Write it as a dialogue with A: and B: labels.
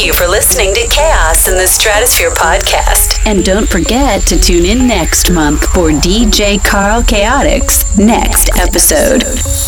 A: Thank you for listening to Chaos in the Stratosphere podcast. And don't forget to tune in next month for DJ Carl Chaotix next episode.